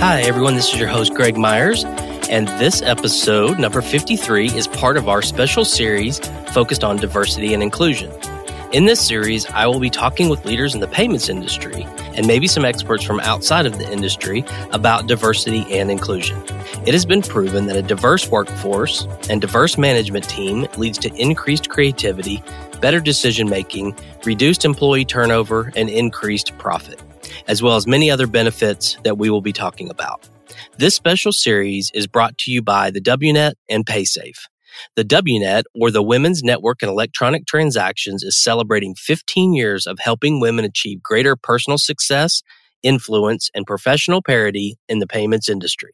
Hi, everyone. This is your host, Greg Myers. And this episode, number 53, is part of our special series focused on diversity and inclusion. In this series, I will be talking with leaders in the payments industry and maybe some experts from outside of the industry about diversity and inclusion. It has been proven that a diverse workforce and diverse management team leads to increased creativity, better decision making, reduced employee turnover, and increased profit as well as many other benefits that we will be talking about. This special series is brought to you by the WNET and PaySafe. The WNET, or the Women's Network in Electronic Transactions, is celebrating 15 years of helping women achieve greater personal success, influence, and professional parity in the payments industry.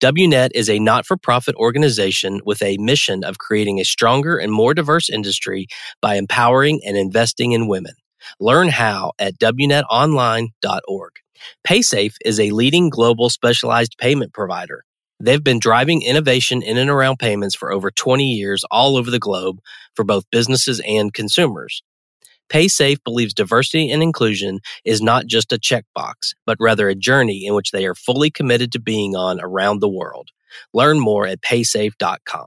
WNET is a not for profit organization with a mission of creating a stronger and more diverse industry by empowering and investing in women. Learn how at wnetonline.org. PaySafe is a leading global specialized payment provider. They've been driving innovation in and around payments for over 20 years all over the globe for both businesses and consumers. PaySafe believes diversity and inclusion is not just a checkbox, but rather a journey in which they are fully committed to being on around the world. Learn more at paysafe.com.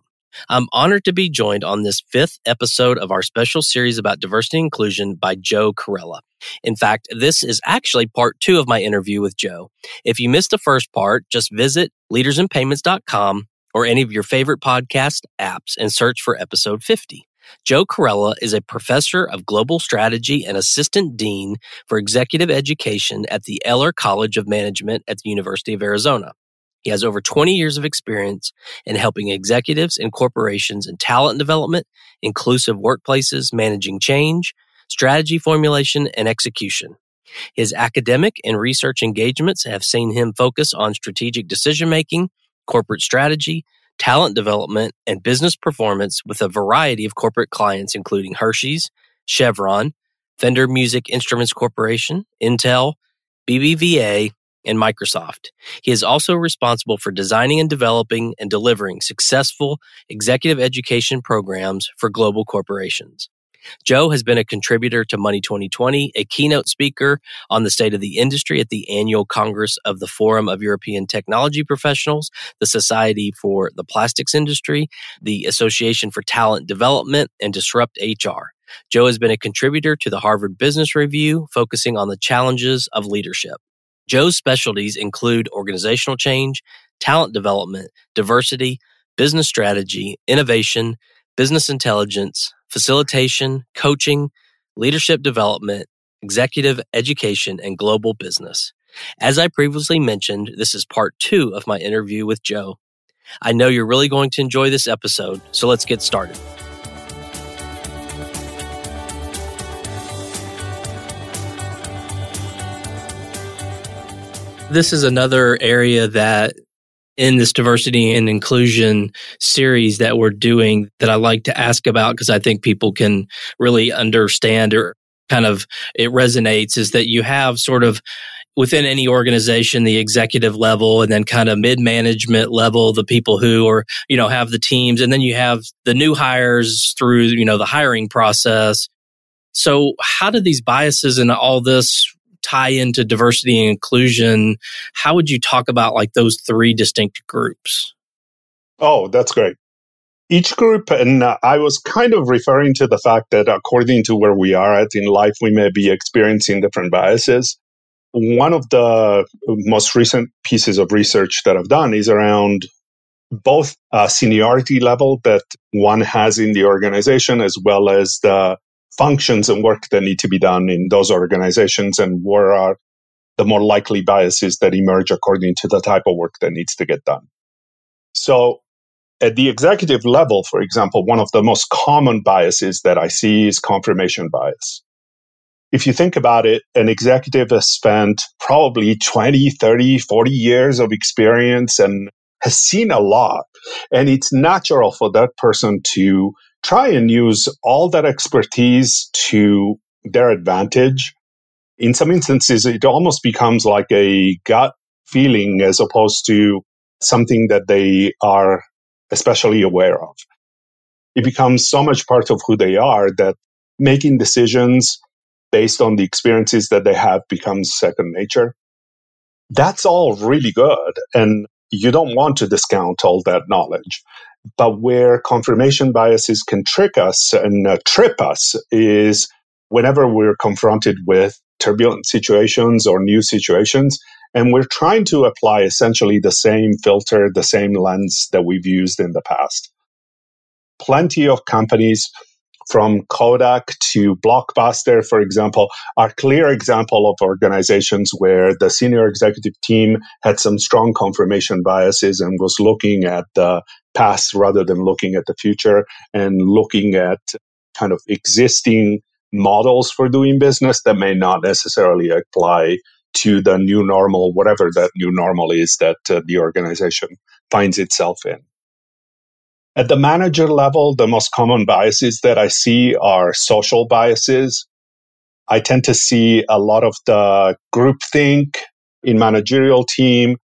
I'm honored to be joined on this fifth episode of our special series about diversity and inclusion by Joe Carella. In fact, this is actually part two of my interview with Joe. If you missed the first part, just visit leadersinpayments.com or any of your favorite podcast apps and search for episode 50. Joe Carella is a professor of global strategy and assistant dean for executive education at the Eller College of Management at the University of Arizona. He has over 20 years of experience in helping executives and corporations in talent development, inclusive workplaces, managing change, strategy formulation, and execution. His academic and research engagements have seen him focus on strategic decision making, corporate strategy, talent development, and business performance with a variety of corporate clients, including Hershey's, Chevron, Fender Music Instruments Corporation, Intel, BBVA, and Microsoft. He is also responsible for designing and developing and delivering successful executive education programs for global corporations. Joe has been a contributor to Money 2020, a keynote speaker on the state of the industry at the annual Congress of the Forum of European Technology Professionals, the Society for the Plastics Industry, the Association for Talent Development, and Disrupt HR. Joe has been a contributor to the Harvard Business Review, focusing on the challenges of leadership. Joe's specialties include organizational change, talent development, diversity, business strategy, innovation, business intelligence, facilitation, coaching, leadership development, executive education, and global business. As I previously mentioned, this is part two of my interview with Joe. I know you're really going to enjoy this episode, so let's get started. This is another area that in this diversity and inclusion series that we're doing that I like to ask about because I think people can really understand or kind of it resonates is that you have sort of within any organization the executive level and then kind of mid management level the people who are you know have the teams and then you have the new hires through you know the hiring process. So how do these biases and all this tie into diversity and inclusion, how would you talk about like those three distinct groups? Oh, that's great. Each group, and uh, I was kind of referring to the fact that according to where we are at in life, we may be experiencing different biases. One of the most recent pieces of research that I've done is around both seniority level that one has in the organization as well as the functions and work that need to be done in those organizations and where are the more likely biases that emerge according to the type of work that needs to get done. So at the executive level, for example, one of the most common biases that I see is confirmation bias. If you think about it, an executive has spent probably 20, 30, 40 years of experience and has seen a lot. And it's natural for that person to try and use all that expertise to their advantage. In some instances, it almost becomes like a gut feeling as opposed to something that they are especially aware of. It becomes so much part of who they are that making decisions based on the experiences that they have becomes second nature. That's all really good. And you don't want to discount all that knowledge. But where confirmation biases can trick us and uh, trip us is whenever we're confronted with turbulent situations or new situations, and we're trying to apply essentially the same filter, the same lens that we've used in the past. Plenty of companies from Kodak to Blockbuster, for example, are clear example of organizations where the senior executive team had some strong confirmation biases and was looking at the past rather than looking at the future and looking at kind of existing models for doing business that may not necessarily apply to the new normal, whatever that new normal is that uh, the organization finds itself in. At the manager level, the most common biases that I see are social biases. I tend to see a lot of the groupthink in managerial team.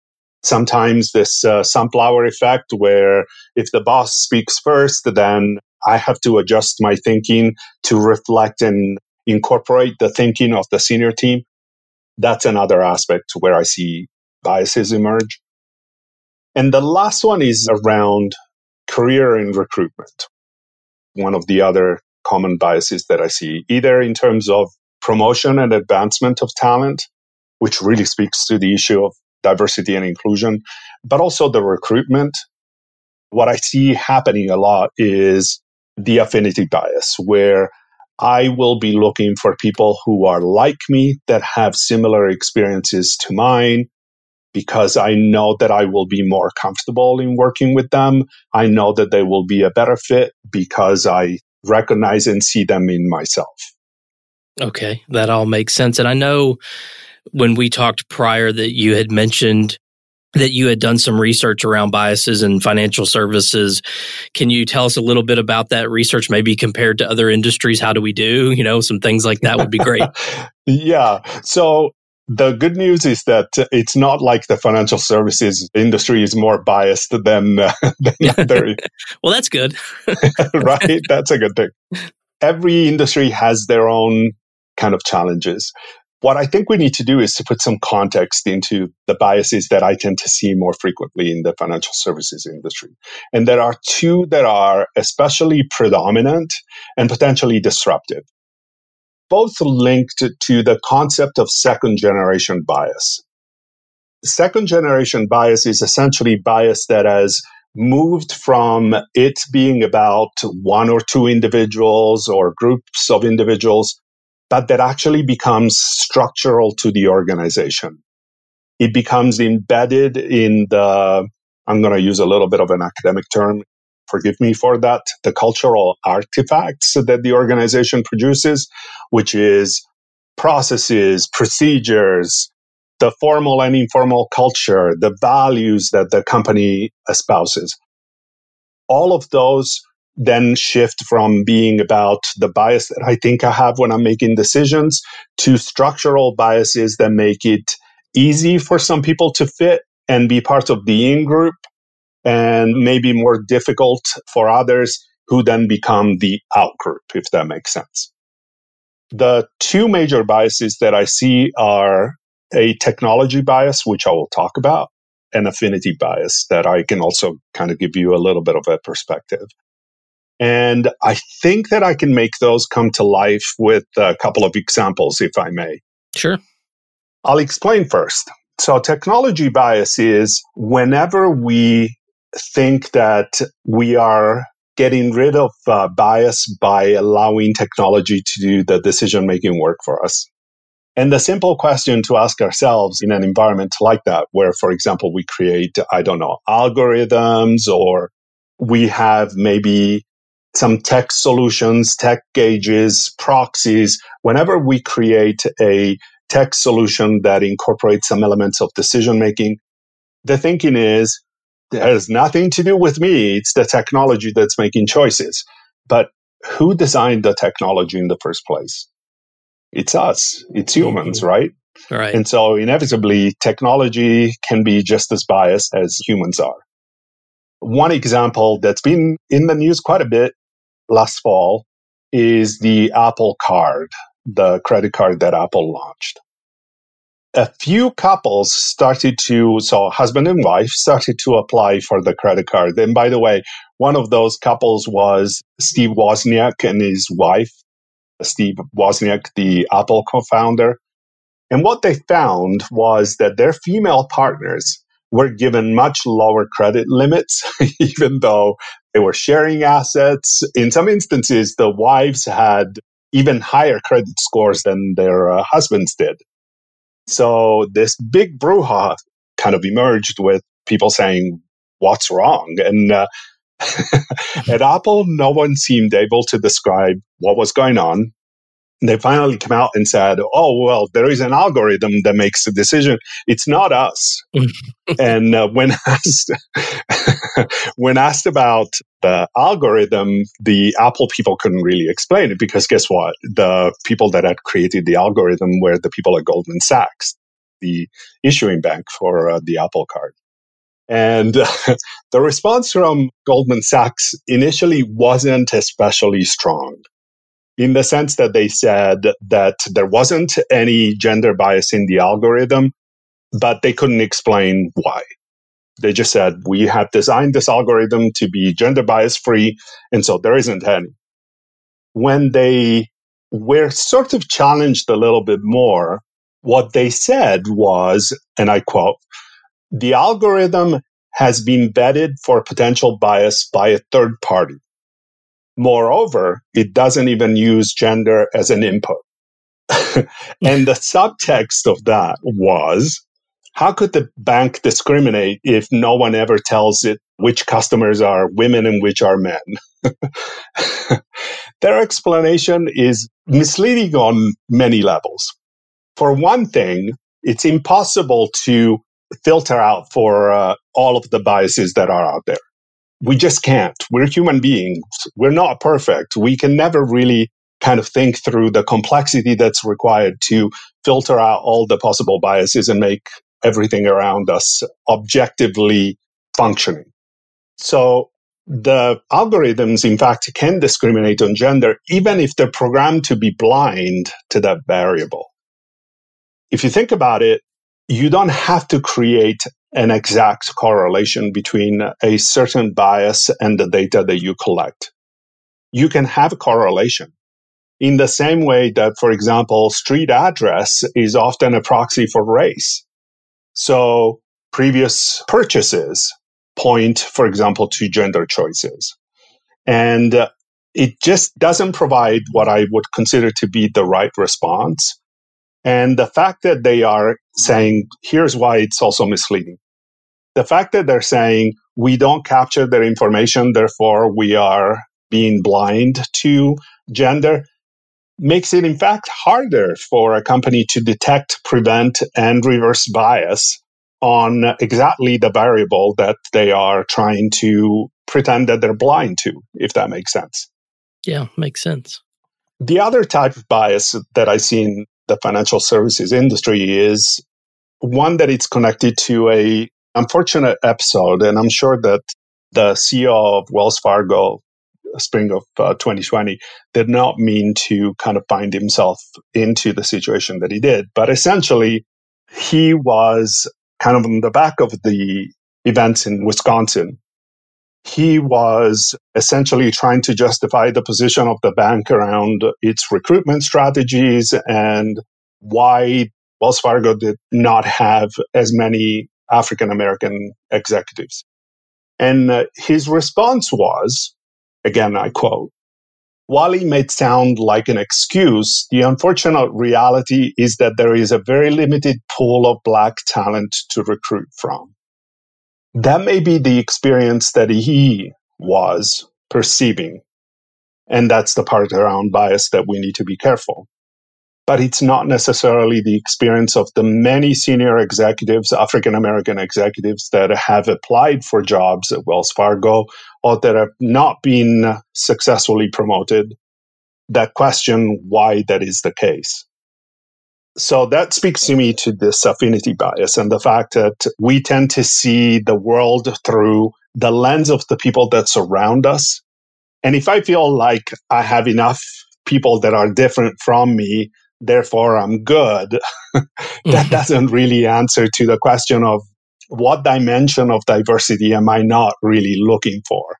Sometimes this uh, sunflower effect where if the boss speaks first, then I have to adjust my thinking to reflect and incorporate the thinking of the senior team. That's another aspect where I see biases emerge. And the last one is around career in recruitment. One of the other common biases that I see, either in terms of promotion and advancement of talent, which really speaks to the issue of diversity and inclusion, but also the recruitment. What I see happening a lot is the affinity bias, where I will be looking for people who are like me, that have similar experiences to mine, because I know that I will be more comfortable in working with them. I know that they will be a better fit because I recognize and see them in myself. Okay, that all makes sense. And I know when we talked prior that you had mentioned that you had done some research around biases in financial services. Can you tell us a little bit about that research, maybe compared to other industries? How do we do? You know, some things like that would be great. yeah. So the good news is that it's not like the financial services industry is more biased than, uh, than other. well, that's good. right? That's a good thing. Every industry has their own kind of challenges. What I think we need to do is to put some context into the biases that I tend to see more frequently in the financial services industry. And there are two that are especially predominant and potentially disruptive both linked to the concept of second generation bias. Second generation bias is essentially bias that has moved from it being about one or two individuals or groups of individuals, but that actually becomes structural to the organization. It becomes embedded in the, I'm going to use a little bit of an academic term, forgive me for that, the cultural artifacts that the organization produces, which is processes, procedures, the formal and informal culture, the values that the company espouses. All of those then shift from being about the bias that I think I have when I'm making decisions to structural biases that make it easy for some people to fit and be part of the in group and maybe more difficult for others who then become the outgroup, if that makes sense. The two major biases that I see are a technology bias, which I will talk about, and affinity bias that I can also kind of give you a little bit of a perspective. And I think that I can make those come to life with a couple of examples, if I may. Sure. I'll explain first. So, technology bias is whenever we think that we are getting rid of uh, bias by allowing technology to do the decision making work for us. And the simple question to ask ourselves in an environment like that, where, for example, we create, I don't know, algorithms or we have maybe some tech solutions, tech gauges, proxies, whenever we create a tech solution that incorporates some elements of decision making, the thinking is it has nothing to do with me. It's the technology that's making choices. But who designed the technology in the first place? It's us. It's humans, right? Right. And so inevitably technology can be just as biased as humans are. One example that's been in the news quite a bit last fall is the Apple card, the credit card that Apple launched. A few couples started to, so husband and wife started to apply for the credit card. And by the way, one of those couples was Steve Wozniak and his wife, Steve Wozniak, the Apple co founder. And what they found was that their female partners were given much lower credit limits, even though they were sharing assets. In some instances, the wives had even higher credit scores than their uh, husbands did. So this big brouhaha kind of emerged with people saying, what's wrong? And uh, at Apple, no one seemed able to describe what was going on they finally come out and said, "Oh well, there is an algorithm that makes the decision. It's not us." and uh, when asked when asked about the algorithm, the Apple people couldn't really explain it because guess what? The people that had created the algorithm were the people at Goldman Sachs, the issuing bank for uh, the Apple Card. And uh, the response from Goldman Sachs initially wasn't especially strong in the sense that they said that there wasn't any gender bias in the algorithm, but they couldn't explain why. They just said, we have designed this algorithm to be gender bias free, and so there isn't any. When they were sort of challenged a little bit more, what they said was, and I quote, the algorithm has been vetted for potential bias by a third party. Moreover, it doesn't even use gender as an input. and the subtext of that was how could the bank discriminate if no one ever tells it which customers are women and which are men? Their explanation is misleading on many levels. For one thing, it's impossible to filter out for uh, all of the biases that are out there we just can't. We're human beings. We're not perfect. We can never really kind of think through the complexity that's required to filter out all the possible biases and make everything around us objectively functioning. So the algorithms, in fact, can discriminate on gender, even if they're programmed to be blind to that variable. If you think about it, you don't have to create an exact correlation between a certain bias and the data that you collect. You can have a correlation in the same way that, for example, street address is often a proxy for race. So previous purchases point, for example, to gender choices. And it just doesn't provide what I would consider to be the right response. And the fact that they are saying, here's why it's also misleading. The fact that they're saying we don't capture their information, therefore we are being blind to gender makes it in fact harder for a company to detect, prevent, and reverse bias on exactly the variable that they are trying to pretend that they're blind to, if that makes sense. Yeah, makes sense. The other type of bias that I see in the financial services industry is one that it's connected to a unfortunate episode, and I'm sure that the CEO of Wells Fargo, spring of uh, 2020, did not mean to kind of find himself into the situation that he did. But essentially, he was kind of on the back of the events in Wisconsin. He was essentially trying to justify the position of the bank around its recruitment strategies and why Wells Fargo did not have as many African American executives. And uh, his response was, again, I quote, while he may sound like an excuse, the unfortunate reality is that there is a very limited pool of black talent to recruit from. That may be the experience that he was perceiving. And that's the part around bias that we need to be careful but it's not necessarily the experience of the many senior executives, African American executives that have applied for jobs at Wells Fargo or that have not been successfully promoted that question why that is the case. So that speaks to me to this affinity bias and the fact that we tend to see the world through the lens of the people that surround us. And if I feel like I have enough people that are different from me therefore I'm good, that mm-hmm. doesn't really answer to the question of what dimension of diversity am I not really looking for?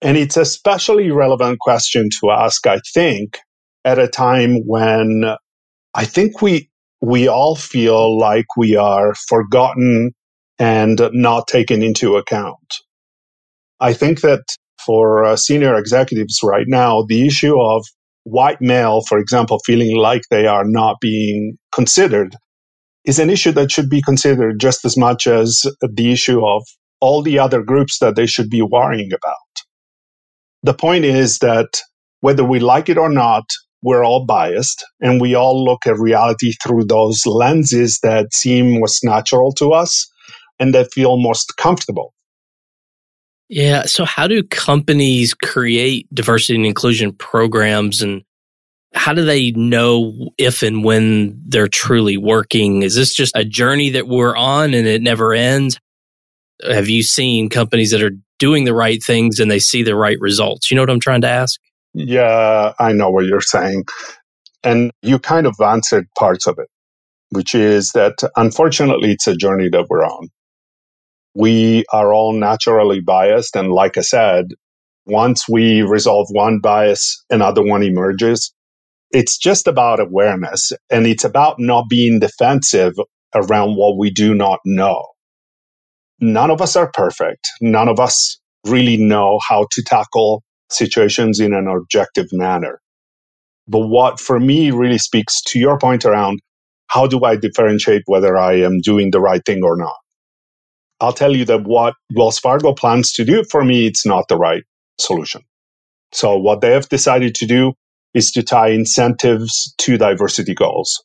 And it's especially relevant question to ask, I think, at a time when I think we we all feel like we are forgotten and not taken into account. I think that for uh, senior executives right now, the issue of white male, for example, feeling like they are not being considered is an issue that should be considered just as much as the issue of all the other groups that they should be worrying about. The point is that whether we like it or not, we're all biased and we all look at reality through those lenses that seem most natural to us and that feel most comfortable. Yeah. So, how do companies create diversity and inclusion programs and how do they know if and when they're truly working? Is this just a journey that we're on and it never ends? Have you seen companies that are doing the right things and they see the right results? You know what I'm trying to ask? Yeah, I know what you're saying. And you kind of answered parts of it, which is that unfortunately, it's a journey that we're on. We are all naturally biased. And like I said, once we resolve one bias, another one emerges. It's just about awareness and it's about not being defensive around what we do not know. None of us are perfect. None of us really know how to tackle situations in an objective manner. But what for me really speaks to your point around how do I differentiate whether I am doing the right thing or not? I'll tell you that what Wells Fargo plans to do for me, it's not the right solution. So what they have decided to do is to tie incentives to diversity goals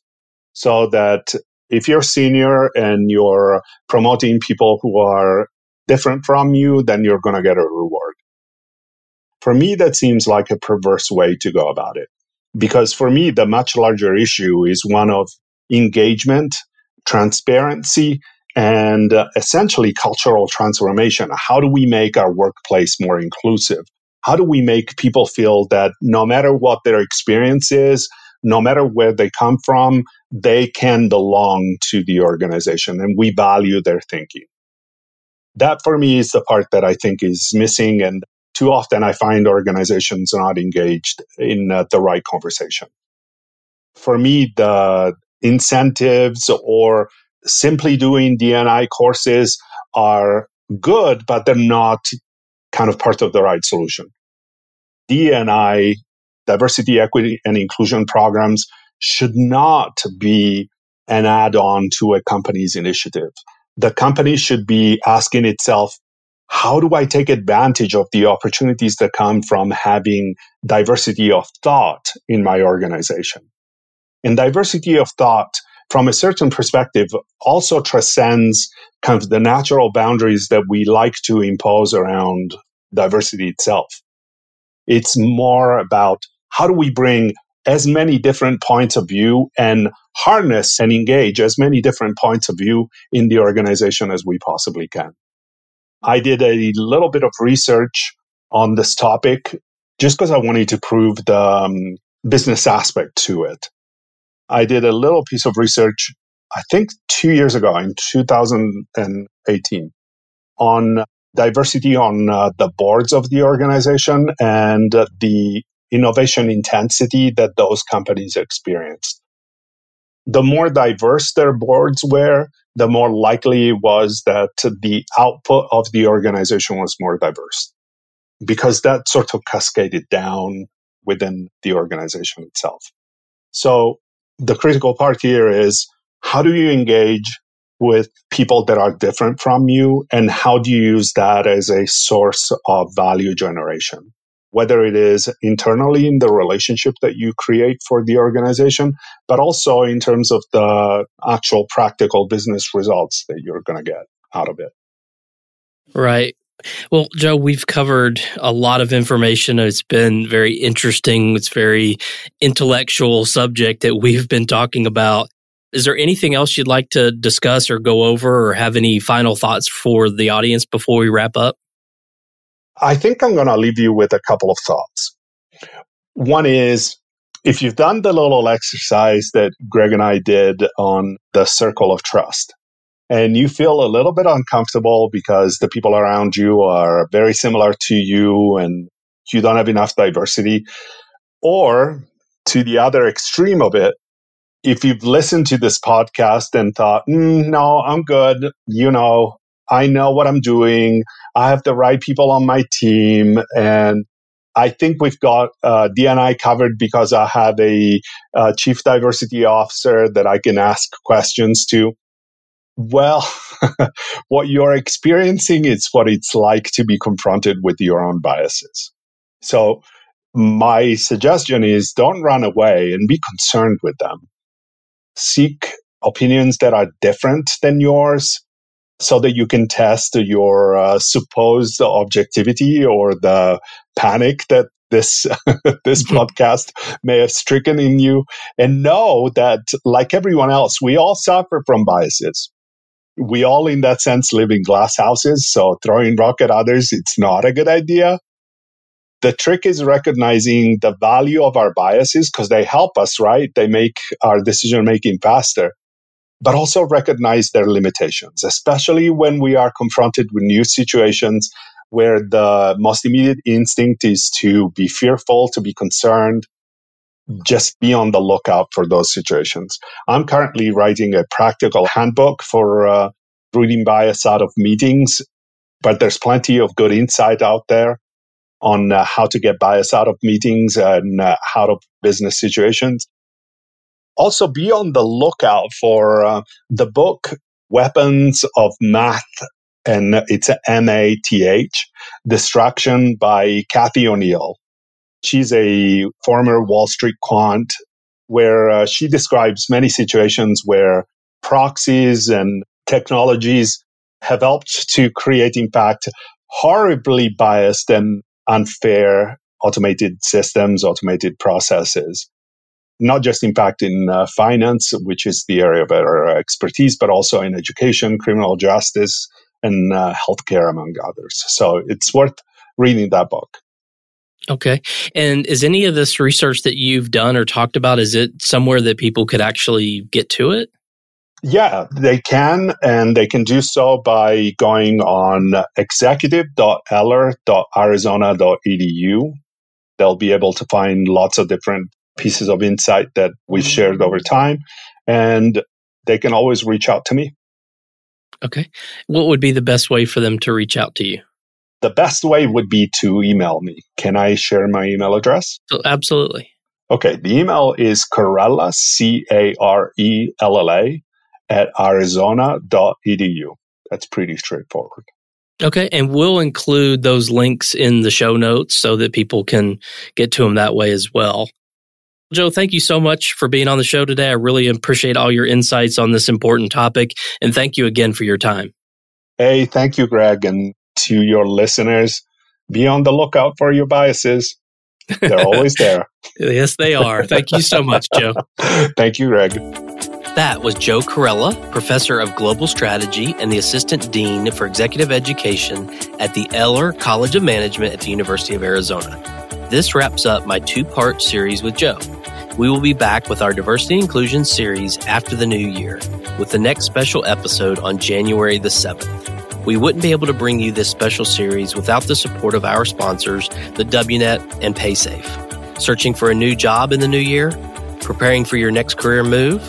so that if you're senior and you're promoting people who are different from you, then you're going to get a reward. For me, that seems like a perverse way to go about it. Because for me, the much larger issue is one of engagement, transparency, and uh, essentially cultural transformation. How do we make our workplace more inclusive? How do we make people feel that no matter what their experience is, no matter where they come from, they can belong to the organization and we value their thinking? That for me is the part that I think is missing. And too often I find organizations not engaged in uh, the right conversation. For me, the incentives or simply doing DNI courses are good, but they're not kind of part of the right solution. DNI, diversity, equity, and inclusion programs should not be an add on to a company's initiative. The company should be asking itself, how do I take advantage of the opportunities that come from having diversity of thought in my organization? And diversity of thought from a certain perspective also transcends kind of the natural boundaries that we like to impose around diversity itself. It's more about how do we bring as many different points of view and harness and engage as many different points of view in the organization as we possibly can. I did a little bit of research on this topic just because I wanted to prove the um, business aspect to it. I did a little piece of research, I think two years ago in 2018 on diversity on uh, the boards of the organization and uh, the innovation intensity that those companies experienced. The more diverse their boards were, the more likely it was that the output of the organization was more diverse because that sort of cascaded down within the organization itself. So the critical part here is how do you engage with people that are different from you and how do you use that as a source of value generation whether it is internally in the relationship that you create for the organization but also in terms of the actual practical business results that you're going to get out of it right well, Joe, we've covered a lot of information. It's been very interesting. It's very intellectual subject that we've been talking about. Is there anything else you'd like to discuss or go over or have any final thoughts for the audience before we wrap up? I think I'm going to leave you with a couple of thoughts. One is if you've done the little exercise that Greg and I did on the circle of trust, and you feel a little bit uncomfortable because the people around you are very similar to you and you don't have enough diversity, or to the other extreme of it, if you've listened to this podcast and thought, mm, no, I'm good, you know, I know what I'm doing, I have the right people on my team, and I think we've got uh, DNI covered because I have a, a chief diversity officer that I can ask questions to. Well, what you're experiencing is what it's like to be confronted with your own biases. So, my suggestion is don't run away and be concerned with them. Seek opinions that are different than yours so that you can test your uh, supposed objectivity or the panic that this this mm-hmm. podcast may have stricken in you and know that like everyone else we all suffer from biases. We all in that sense live in glass houses so throwing rock at others it's not a good idea. The trick is recognizing the value of our biases because they help us right? They make our decision making faster but also recognize their limitations, especially when we are confronted with new situations where the most immediate instinct is to be fearful, to be concerned. Just be on the lookout for those situations. I'm currently writing a practical handbook for uh, rooting bias out of meetings, but there's plenty of good insight out there on uh, how to get bias out of meetings and uh, out of business situations also be on the lookout for uh, the book Weapons of Math, and it's M A T H, Destruction by Cathy O'Neil. She's a former Wall Street quant where uh, she describes many situations where proxies and technologies have helped to create, in fact, horribly biased and unfair automated systems, automated processes not just impact in uh, finance, which is the area of our expertise, but also in education, criminal justice, and uh, healthcare, among others. So it's worth reading that book. Okay. And is any of this research that you've done or talked about, is it somewhere that people could actually get to it? Yeah, they can, and they can do so by going on executive.eller.arizona.edu. They'll be able to find lots of different pieces of insight that we've mm-hmm. shared over time. And they can always reach out to me. Okay. What would be the best way for them to reach out to you? The best way would be to email me. Can I share my email address? So, absolutely. Okay. The email is Carella, C A R E L L A, at arizona.edu. That's pretty straightforward. Okay. And we'll include those links in the show notes so that people can get to them that way as well. Joe, thank you so much for being on the show today. I really appreciate all your insights on this important topic. And thank you again for your time. Hey, thank you, Greg. And to your listeners, be on the lookout for your biases. They're always there. yes, they are. Thank you so much, Joe. thank you, Greg. That was Joe Carella, Professor of Global Strategy and the Assistant Dean for Executive Education at the Eller College of Management at the University of Arizona. This wraps up my two part series with Joe. We will be back with our diversity inclusion series after the new year, with the next special episode on January the 7th. We wouldn't be able to bring you this special series without the support of our sponsors, the WNet and PaySafe. Searching for a new job in the new year? Preparing for your next career move?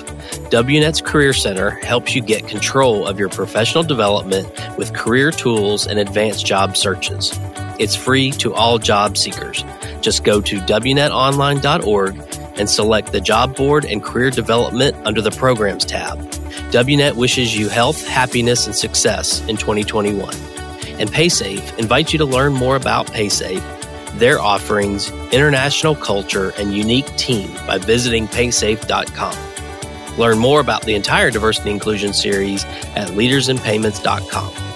WNet's Career Center helps you get control of your professional development with career tools and advanced job searches. It's free to all job seekers. Just go to WNetOnline.org and select the Job Board and Career Development under the Programs tab. WNet wishes you health, happiness, and success in 2021. And PaySafe invites you to learn more about PaySafe, their offerings, international culture, and unique team by visiting paysafe.com. Learn more about the entire diversity inclusion series at leadersinpayments.com.